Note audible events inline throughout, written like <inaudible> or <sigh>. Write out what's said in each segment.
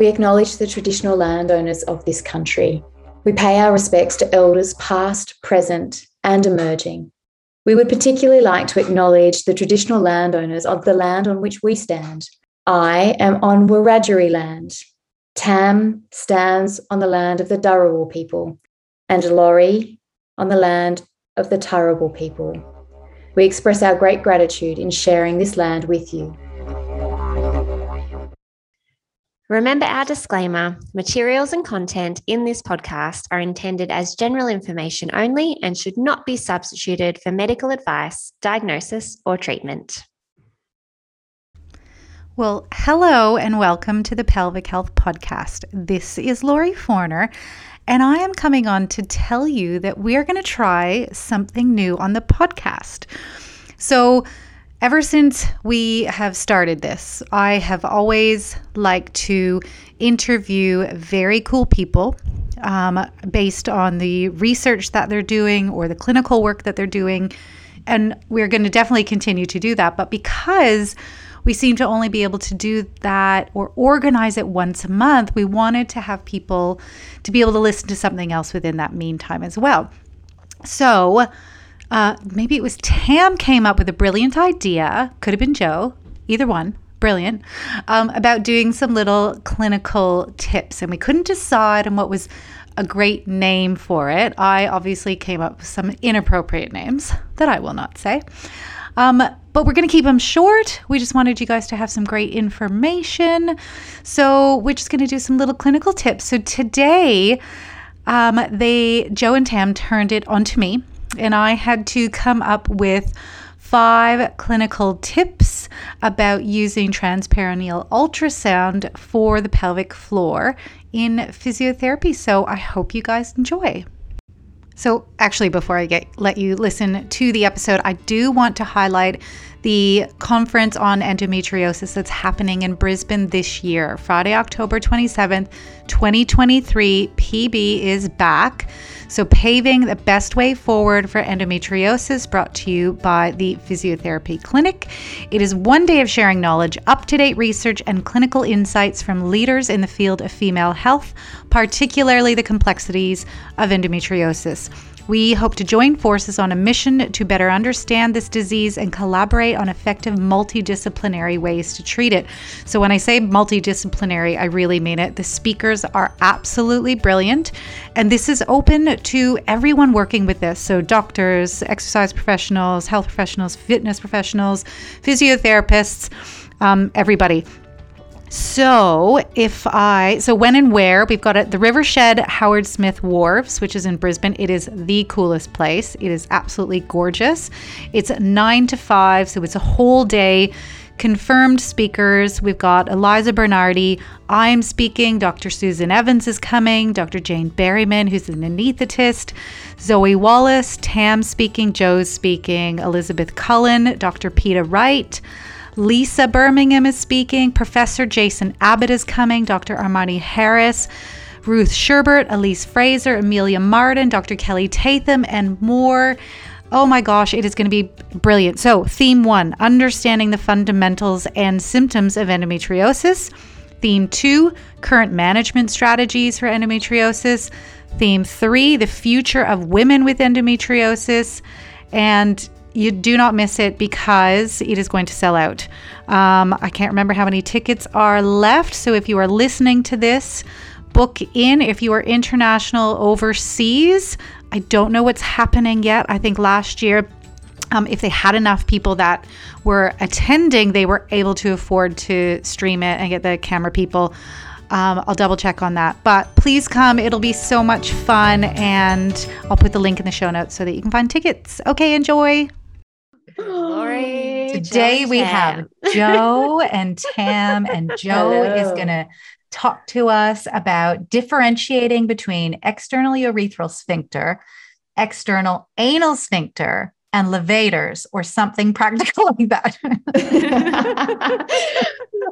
we acknowledge the traditional landowners of this country. We pay our respects to elders past, present, and emerging. We would particularly like to acknowledge the traditional landowners of the land on which we stand. I am on Wiradjuri land. Tam stands on the land of the Dharawal people, and Laurie on the land of the Turrbal people. We express our great gratitude in sharing this land with you. Remember our disclaimer materials and content in this podcast are intended as general information only and should not be substituted for medical advice, diagnosis, or treatment. Well, hello and welcome to the Pelvic Health Podcast. This is Laurie Forner, and I am coming on to tell you that we are going to try something new on the podcast. So, Ever since we have started this, I have always liked to interview very cool people um, based on the research that they're doing or the clinical work that they're doing. And we're going to definitely continue to do that. But because we seem to only be able to do that or organize it once a month, we wanted to have people to be able to listen to something else within that meantime as well. So, uh, maybe it was Tam came up with a brilliant idea, could have been Jo, either one, brilliant, um, about doing some little clinical tips. And we couldn't decide on what was a great name for it. I obviously came up with some inappropriate names that I will not say. Um, but we're going to keep them short. We just wanted you guys to have some great information. So we're just going to do some little clinical tips. So today, um, they Jo and Tam turned it onto me and I had to come up with five clinical tips about using transperineal ultrasound for the pelvic floor in physiotherapy. So I hope you guys enjoy. So, actually, before I get let you listen to the episode, I do want to highlight the conference on endometriosis that's happening in Brisbane this year, Friday, October 27th, 2023. PB is back. So, paving the best way forward for endometriosis, brought to you by the Physiotherapy Clinic. It is one day of sharing knowledge, up to date research, and clinical insights from leaders in the field of female health, particularly the complexities of endometriosis. We hope to join forces on a mission to better understand this disease and collaborate on effective multidisciplinary ways to treat it. So, when I say multidisciplinary, I really mean it. The speakers are absolutely brilliant, and this is open to everyone working with this. So, doctors, exercise professionals, health professionals, fitness professionals, physiotherapists, um, everybody. So, if I, so when and where, we've got it, the Rivershed Howard Smith Wharves, which is in Brisbane. It is the coolest place. It is absolutely gorgeous. It's nine to five, so it's a whole day. Confirmed speakers. We've got Eliza Bernardi. I'm speaking. Dr. Susan Evans is coming. Dr. Jane Berryman, who's an anesthetist. Zoe Wallace. Tam speaking. Jo's speaking. Elizabeth Cullen. Dr. Peter Wright. Lisa Birmingham is speaking. Professor Jason Abbott is coming. Dr. Armani Harris. Ruth Sherbert, Elise Fraser, Amelia Martin, Dr. Kelly Tatham, and more. Oh my gosh, it is going to be brilliant. So, theme one understanding the fundamentals and symptoms of endometriosis. Theme two current management strategies for endometriosis. Theme three the future of women with endometriosis. And you do not miss it because it is going to sell out. Um, I can't remember how many tickets are left. So if you are listening to this, book in. If you are international overseas, I don't know what's happening yet. I think last year, um, if they had enough people that were attending, they were able to afford to stream it and get the camera people. Um, I'll double check on that. But please come. It'll be so much fun. And I'll put the link in the show notes so that you can find tickets. Okay, enjoy. Today we have <laughs> Jo and Tam, and Jo Hello. is going to talk to us about differentiating between external urethral sphincter, external anal sphincter, and levators, or something <laughs> practical like that. <laughs>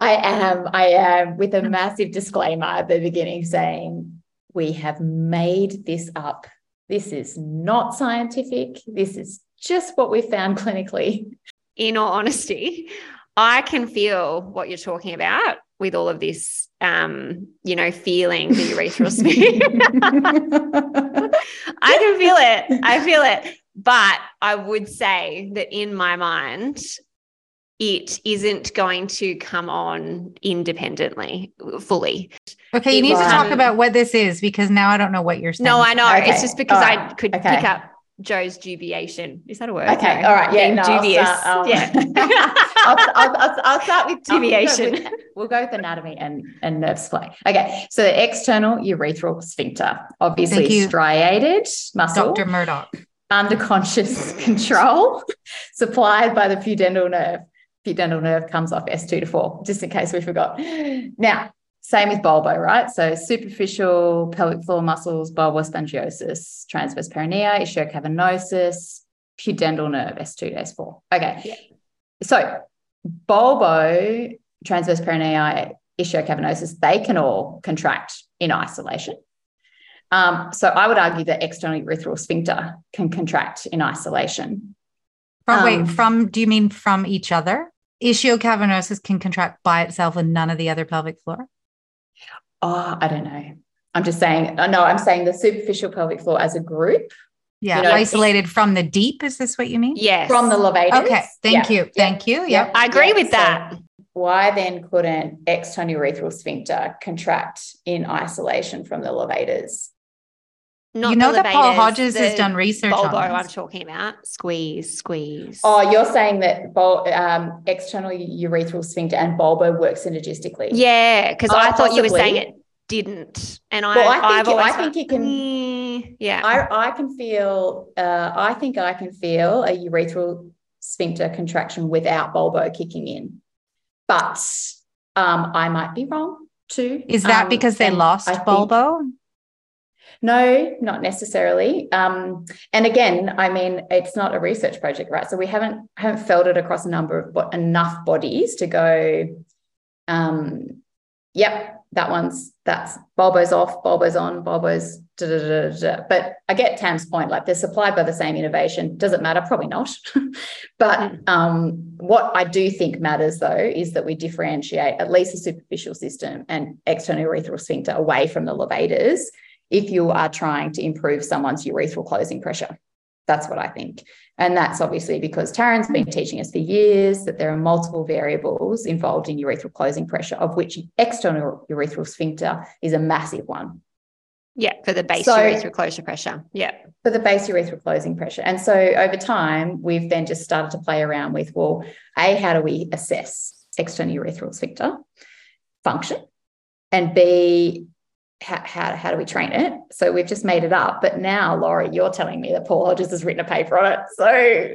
I am, I am, with a massive disclaimer at the beginning saying, we have made this up. This is not scientific. This is just what we found clinically. In all honesty, I can feel what you're talking about with all of this, um, you know, feeling the urethral sphincter. I can feel it. I feel it. But I would say that in my mind, it isn't going to come on independently fully. Okay, you need to talk about what this is because now I don't know what you're saying. No, I know. Okay, It's just because I could okay. pick up Jo's dubiation. Is that a word? Okay, No. all right, yeah, Being no, I'll dubious. start, um, yeah. <laughs> I'll, I'll, I'll, I'll start with I'll go Deviation. with- We'll go with anatomy and, and nerve supply. Okay, so the external urethral sphincter, obviously striated muscle Dr. Murdoch. under conscious <laughs> control, supplied by the pudendal nerve. Pudendal nerve comes off S2 to 4, just in case we forgot. Now, same with bulbo, right? So superficial pelvic floor muscles, bulbospongiosus, transverse perineum, ischiocavernosus, pudendal nerve, S2 to S4. Okay. Yeah. So bulbo, transverse perineum, ischiocavernosus, they can all contract in isolation. Um, so I would argue that external urethral sphincter can contract in isolation. From Um, wait, from do you mean from each other? Ischiocavernosus can contract by itself and none of the other pelvic floor. Oh, I don't know. I'm just saying, uh, no, I'm saying the superficial pelvic floor as a group Yeah, You know, isolated from the deep. Is this what you mean? Yes. from the levators. Okay, thank Yeah. you, thank you. Yeah. Yep. I agree Yeah, with so- that. Why then couldn't external urethral sphincter contract in isolation from the levators? Not you know the that Paul Hodges has done research Bulbo on I'm talking about. Squeeze, squeeze. Oh, you're saying that bul- um, external urethral sphincter and bulbo work synergistically? yeah, because Oh, I thought you were saying it didn't, and I, Well, I think I've it- I think felt, you can- "Mm, yeah, I, I can feel, uh, I think I can feel a urethral sphincter contraction without bulbo kicking in. But um, I might be wrong too. Is that Um, because they and lost I think- bulbo? No, not necessarily. Um, and again, I mean, it's not a research project, right? So we haven't haven't felt it across a number of bo- enough bodies to go. Um, yep, that one's that's bulbo's off, bulbo's on, bulbo's. Da, da, da, da, da. But I get Tam's point. Like they're supplied by the same innervation. Does it matter? Probably not. <laughs> but um, what I do think matters though is that we differentiate at least the superficial system and external urethral sphincter away from the levators if you are trying to improve someone's urethral closing pressure. That's what I think. And that's obviously because Taryn's been teaching us for years that there are multiple variables involved in urethral closing pressure, of which external urethral sphincter is a massive one yeah, for the base So- urethral closure pressure. Yeah, for the base urethral closing pressure. And so over time, we've then just started to play around with, well, A, how do we assess external urethral sphincter function? And B, how, how, how do we train it? So we've just made it up. But now, Laurie, you're telling me that Paul Hodges has written a paper on it. So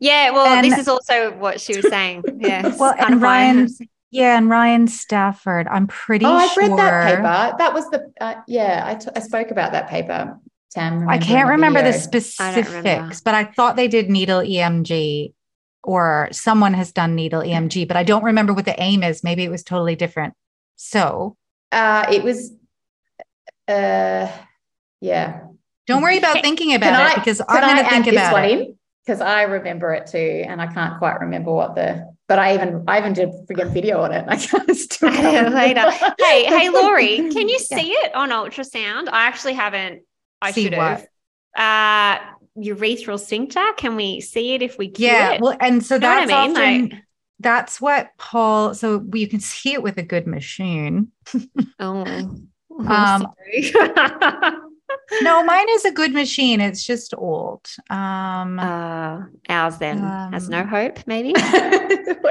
yeah. Well, And- this is also what she was <laughs> saying. Yeah, Well, and Ryan- Yeah, and Ryan Stafford. I'm pretty oh, I've sure. read that paper. That was the, uh, yeah, I, t- I spoke about that paper, Tam. I can't remember the video. I remember. specifics, but I thought they did needle EMG or someone has done needle EMG, but I don't remember what the aim is. Maybe it was totally different. So Uh, it was, uh, yeah. don't worry about thinking about Can it I- because I'm going to think this about one it. in? Because I remember it too, and I can't quite remember what the. But I even I even did a freaking video on it. <laughs> I can't still Later. hey, hey, <laughs> Laurie, can you Yeah. see it on ultrasound? I actually haven't. I See should have. Uh, urethral sphincter. Can we see it if we Yeah, it? well, and so You that's I mean? often Like- that's what Paul. So you can see it with a good machine. <laughs> Oh, Um. <laughs> No, mine is a good machine. It's just old. Um, uh, ours then has no Um, hope, maybe. <laughs> <laughs>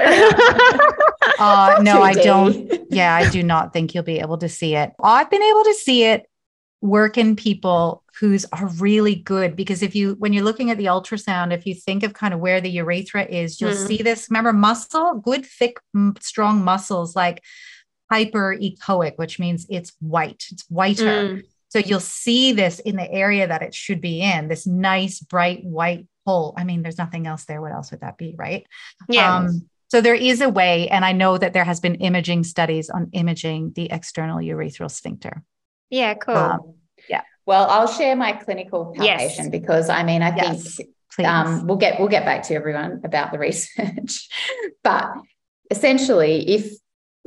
uh, no, I don't. Yeah, I do not think you'll be able to see it. I've been able to see it work in people who's are really good because if you when you're looking at the ultrasound, if you think of kind of where the urethra is, you'll Hmm. see this. Remember, muscle, good, thick, strong muscles like hyperechoic, which means it's white, it's whiter. Mm, So you'll see this in the area that it should be in, this nice, bright white hole. I mean, there's nothing else there. What else would that be, right? yeah. Um, so there is a way, and I know that there has been imaging studies on imaging the external urethral sphincter. yeah, cool. um, yeah. Well, I'll share my clinical Yes. because I mean I think Yes, please. um, we'll get we'll get back to everyone about the research, <laughs> but essentially, if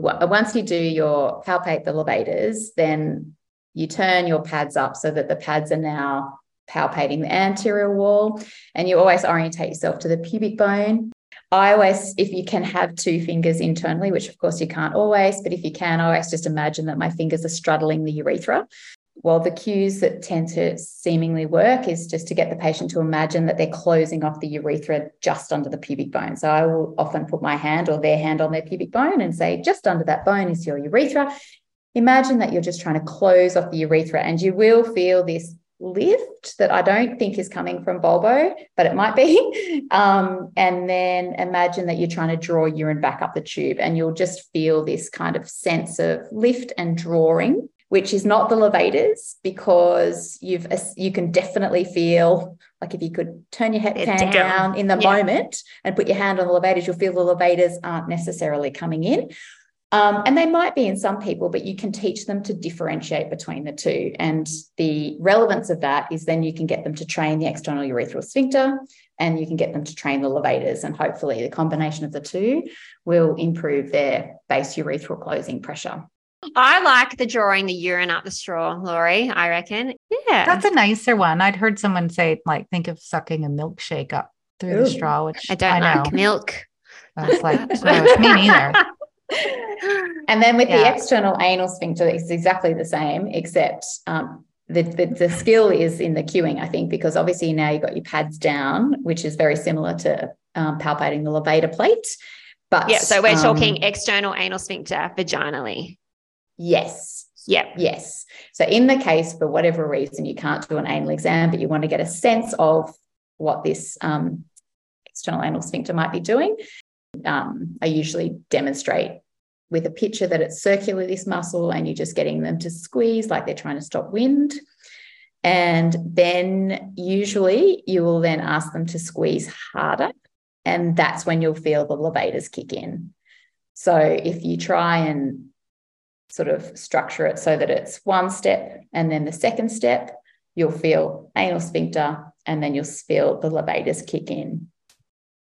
once you do your palpate the levators, then you turn your pads up so that the pads are now palpating the anterior wall, and you always orientate yourself to the pubic bone. I always, if you can have two fingers internally, which of course you can't always, but if you can, I always just imagine that my fingers are straddling the urethra. Well, the cues that tend to seemingly work is just to get the patient to imagine that they're closing off the urethra just under the pubic bone. So I will often put my hand or their hand on their pubic bone and say, just under that bone is your urethra. Imagine that you're just trying to close off the urethra, and you will feel this lift that I don't think is coming from bulbo, but it might be. <laughs> Um, and then imagine that you're trying to draw urine back up the tube, and you'll just feel this kind of sense of lift and drawing, which is not the levators because you've you can definitely feel like if you could turn your head down. down in the yeah. moment and put your hand on the levators, you'll feel the levators aren't necessarily coming in. Um, and they might be in some people, but you can teach them to differentiate between the two. And the relevance of that is then you can get them to train the external urethral sphincter and you can get them to train the levators. And hopefully, the combination of the two will improve their base urethral closing pressure. I like the drawing the urine up the straw, Laurie. I reckon. Yeah. That's a nicer one. I'd heard someone say, like, think of sucking a milkshake up through Ooh. the straw, which I don't I like milk. I was like, me neither. <laughs> and then with yeah. the external anal sphincter, it's exactly the same, except um, the, the, the, skill is in the cueing, I think, because obviously now you've got your pads down, which is very similar to um, palpating the levator plate. But yeah, so we're um, talking external anal sphincter vaginally. Yes. Yep. Yes. So in the case, for whatever reason, you can't do an anal exam, but you want to get a sense of what this um, external anal sphincter might be doing, um, I usually demonstrate with a picture that it's circular, this muscle, and you're just getting them to squeeze like they're trying to stop wind. And then usually you will then ask them to squeeze harder. And that's when you'll feel the levators kick in. So if you try and sort of structure it so that it's one step and then the second step, you'll feel anal sphincter and then you'll feel the levators kick in.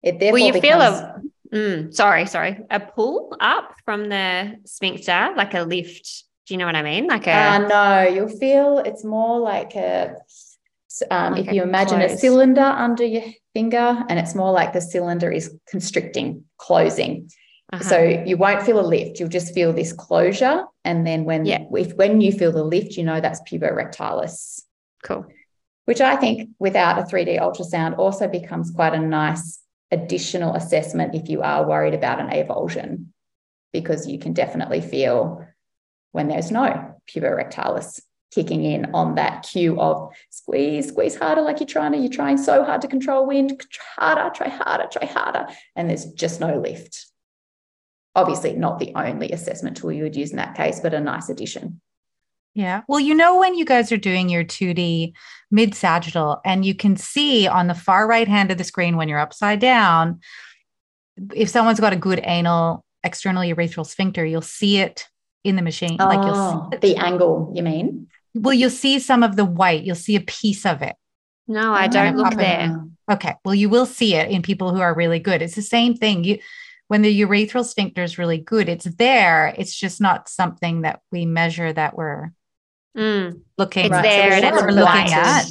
It therefore Will you becomes, feel a Mm, sorry, sorry. A pull up from the sphincter, like a lift. Do you know what I mean? Like a. Uh, no, you'll feel it's more like a. Um, like if you imagine close. a cylinder under your finger, and it's more like the cylinder is constricting, closing. Uh-huh. So you won't feel a lift. You'll just feel this closure, and then when yeah. if when you feel the lift, you know that's puborectalis. Cool. Which I think, without a 3D ultrasound, also becomes quite a nice additional assessment if you are worried about an avulsion, because you can definitely feel when there's no puborectalis kicking in on that cue of squeeze, squeeze harder, like you're trying to, you're trying so hard to control wind, harder, try harder, try harder, and there's just no lift. Obviously, not the only assessment tool you would use in that case, but a nice addition. Yeah. Well, you know, when you guys are doing your 2D mid sagittal, and you can see on the far right hand of the screen when you're upside down, if someone's got a good anal external urethral sphincter, you'll see it in the machine. Oh, like you'll oh, see the angle, you mean? Well, you'll see some of the white, you'll see a piece of it. No, oh, I don't look there. Okay. Well, you will see it in people who are really good. It's the same thing. You when the urethral sphincter is really good, it's there. It's just not something that we measure that we're Mm. Looking it's right. there so and it's looking at.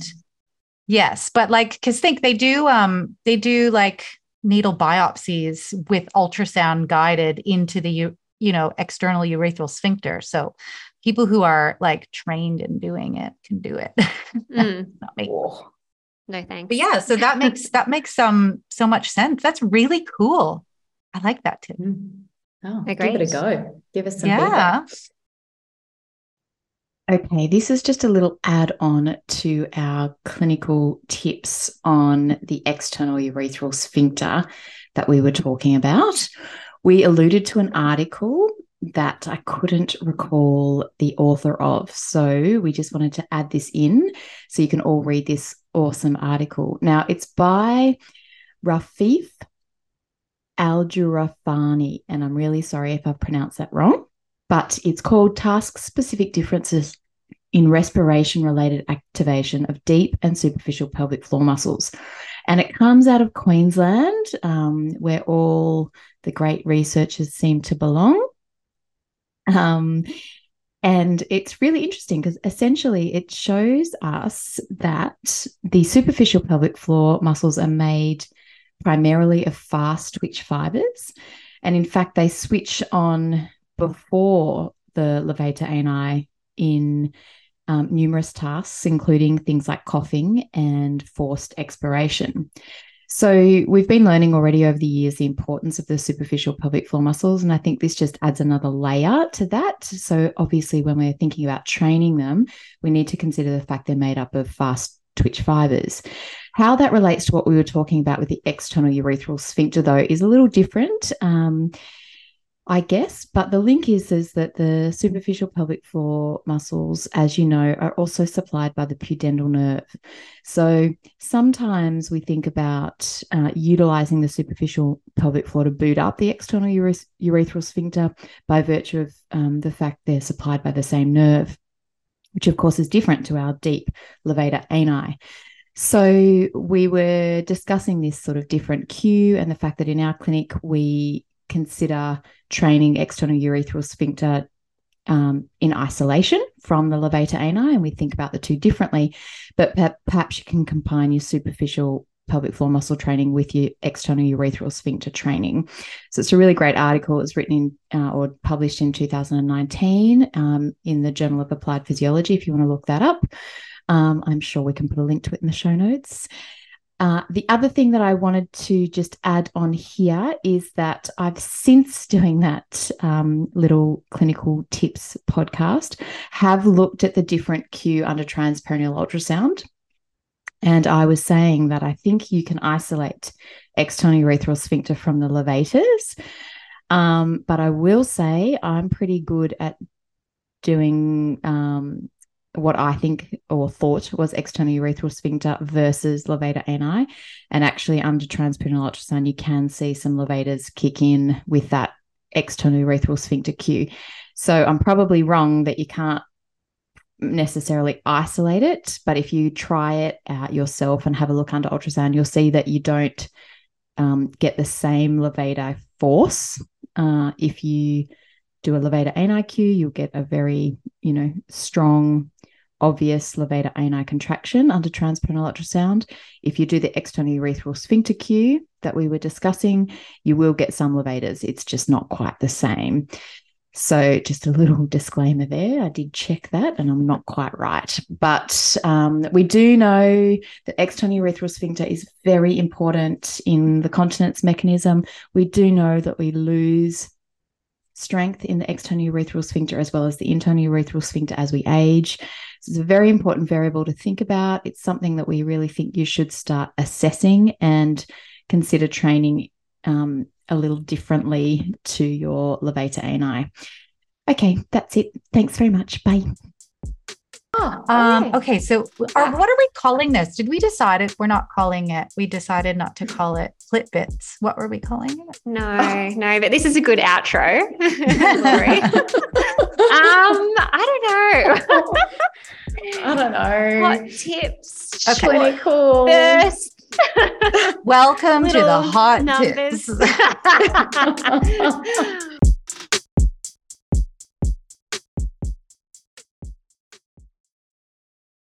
Yes, but like because think they do um they do like needle biopsies with ultrasound guided into the you know external urethral sphincter. So people who are like trained in doing it can do it. <laughs> Mm. Not me. No thanks. But yeah, so that makes that makes um so much sense. That's really cool. I like that too. Mm. Oh, give it a go. Give us some yeah. feedback. Okay, this is just a little add on to our clinical tips on the external urethral sphincter that we were talking about. We alluded to an article that I couldn't recall the author of. So we just wanted to add this in so you can all read this awesome article. Now, it's by Rafeef Aljuraifani, and I'm really sorry if I've pronounced that wrong but it's called task specific differences in respiration related activation of deep and superficial pelvic floor muscles. And it comes out of Queensland, um, where all the great researchers seem to belong. Um, and it's really interesting because essentially it shows us that the superficial pelvic floor muscles are made primarily of fast twitch fibers. And in fact, they switch on before the levator ani in um, numerous tasks, including things like coughing and forced expiration. So, we've been learning already over the years the importance of the superficial pelvic floor muscles. And I think this just adds another layer to that. So, obviously, when we're thinking about training them, we need to consider the fact they're made up of fast twitch fibers. How that relates to what we were talking about with the external urethral sphincter, though, is a little different. Um, I guess. But the link is is that the superficial pelvic floor muscles, as you know, are also supplied by the pudendal nerve. So sometimes we think about uh, utilizing the superficial pelvic floor to boot up the external urethral sphincter by virtue of um, the fact they're supplied by the same nerve, which of course is different to our deep levator ani. So we were discussing this sort of different cue and the fact that in our clinic we consider training external urethral sphincter um, in isolation from the levator ani, and we think about the two differently. But perhaps you can combine your superficial pelvic floor muscle training with your external urethral sphincter training. So it's a really great article. It was written in uh, or published in 2019 um, in the Journal of Applied Physiology. If you want to look that up, um, I'm sure we can put a link to it in the show notes. Uh, the other thing that I wanted to just add on here is that I've since <laughs> doing that um, little clinical tips podcast have looked at the different cue under transperineal ultrasound. And I was saying that I think you can isolate external urethral sphincter from the levators. Um, but I will say I'm pretty good at doing um, what I think or thought was external urethral sphincter versus levator ani. And actually, under transperineal ultrasound, you can see some levators kick in with that external urethral sphincter cue. So I'm probably wrong that you can't necessarily isolate it, but if you try it out yourself and have a look under ultrasound, you'll see that you don't um, get the same levator force. Uh, if you do a levator ani cue, you'll get a very, you know, strong obvious levator ani contraction under transperineal ultrasound. If you do the external urethral sphincter cue that we were discussing, you will get some levators. It's just not quite the same. So, just a little disclaimer there. I did check that and I'm not quite right. But um, we do know that external urethral sphincter is very important in the continence mechanism. We do know that we lose strength in the external urethral sphincter as well as the internal urethral sphincter as we age. So it's a very important variable to think about. It's something that we really think you should start assessing and consider training um, a little differently to your levator ani. Okay, that's it. Thanks very much. Bye. Oh, um, okay. So, are, what are we calling this? Did we decide it? We're not calling it. We decided not to call it clit bits. What were we calling it? No, oh. <laughs> no. But this is a good outro. <laughs> um, I don't know. <laughs> I don't know. What tips? Okay. Clinical. First. Welcome to the hot numbers. tips. <laughs> <laughs>